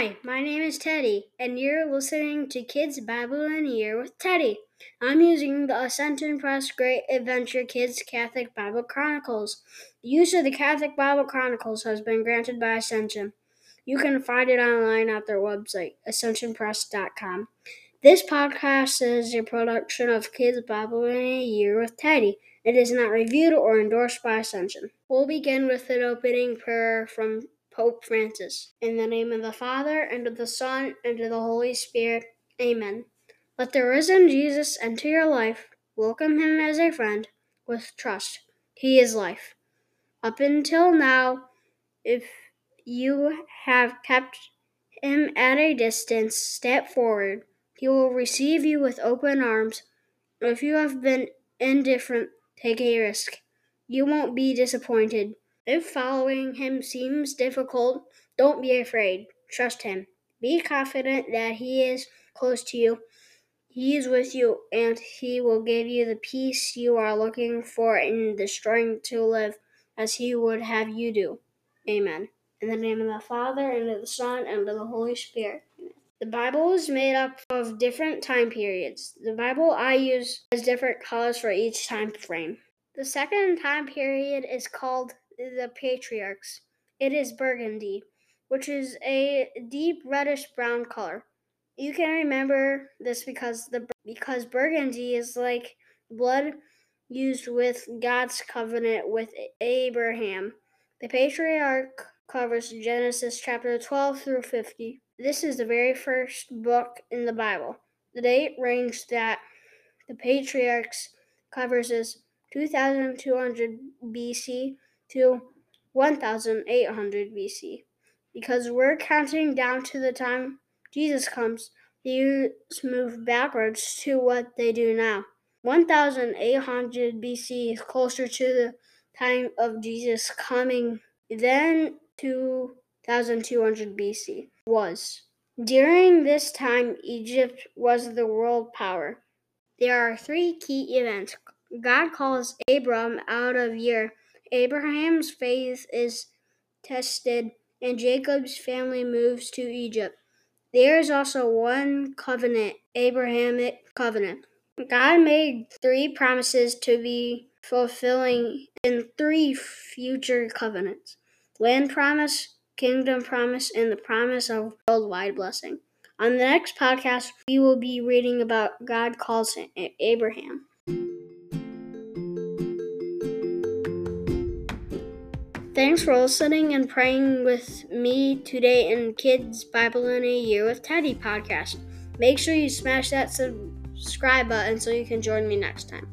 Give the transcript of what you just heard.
Hi, my name is Teddy, and you're listening to Kids Bible in a Year with Teddy. I'm using the Ascension Press Great Adventure Kids Catholic Bible Chronicles. The use of the Catholic Bible Chronicles has been granted by Ascension. You can find it online at their website, ascensionpress.com. This podcast is a production of Kids Bible in a Year with Teddy. It is not reviewed or endorsed by Ascension. We'll begin with an opening prayer from Pope Francis. In the name of the Father, and of the Son, and of the Holy Spirit. Amen. Let the risen Jesus enter your life. Welcome him as a friend with trust. He is life. Up until now, if you have kept him at a distance, step forward. He will receive you with open arms. If you have been indifferent, take a risk. You won't be disappointed. If following him seems difficult, don't be afraid. Trust him. Be confident that he is close to you. He is with you, and he will give you the peace you are looking for and the strength to live as he would have you do. Amen. In the name of the Father, and of the Son, and of the Holy Spirit. The Bible is made up of different time periods. The Bible I use has different colors for each time frame. The second time period is called the Patriarchs. It is burgundy, which is a deep reddish brown color. You can remember this because the because burgundy is like blood used with God's covenant with Abraham. The Patriarch covers Genesis chapter 12 through 50. This is the very first book in the Bible. The date range that the patriarchs covers is 2200 BC to 1800 BC. Because we're counting down to the time Jesus comes, the years move backwards to what they do now. 1800 BC is closer to the time of Jesus coming than 2200 BC was. During this time, Egypt was the world power. There are three key events. God calls Abram out of Ur. Abraham's faith is tested, and Jacob's family moves to Egypt. There is also one covenant, Abrahamic covenant. God made three promises to be fulfilling in three future covenants land promise, kingdom promise, and the promise of worldwide blessing. On the next podcast, we will be reading about God calls Abraham. Thanks for listening and praying with me today in Kids Bible in a Year with Teddy podcast. Make sure you smash that subscribe button so you can join me next time.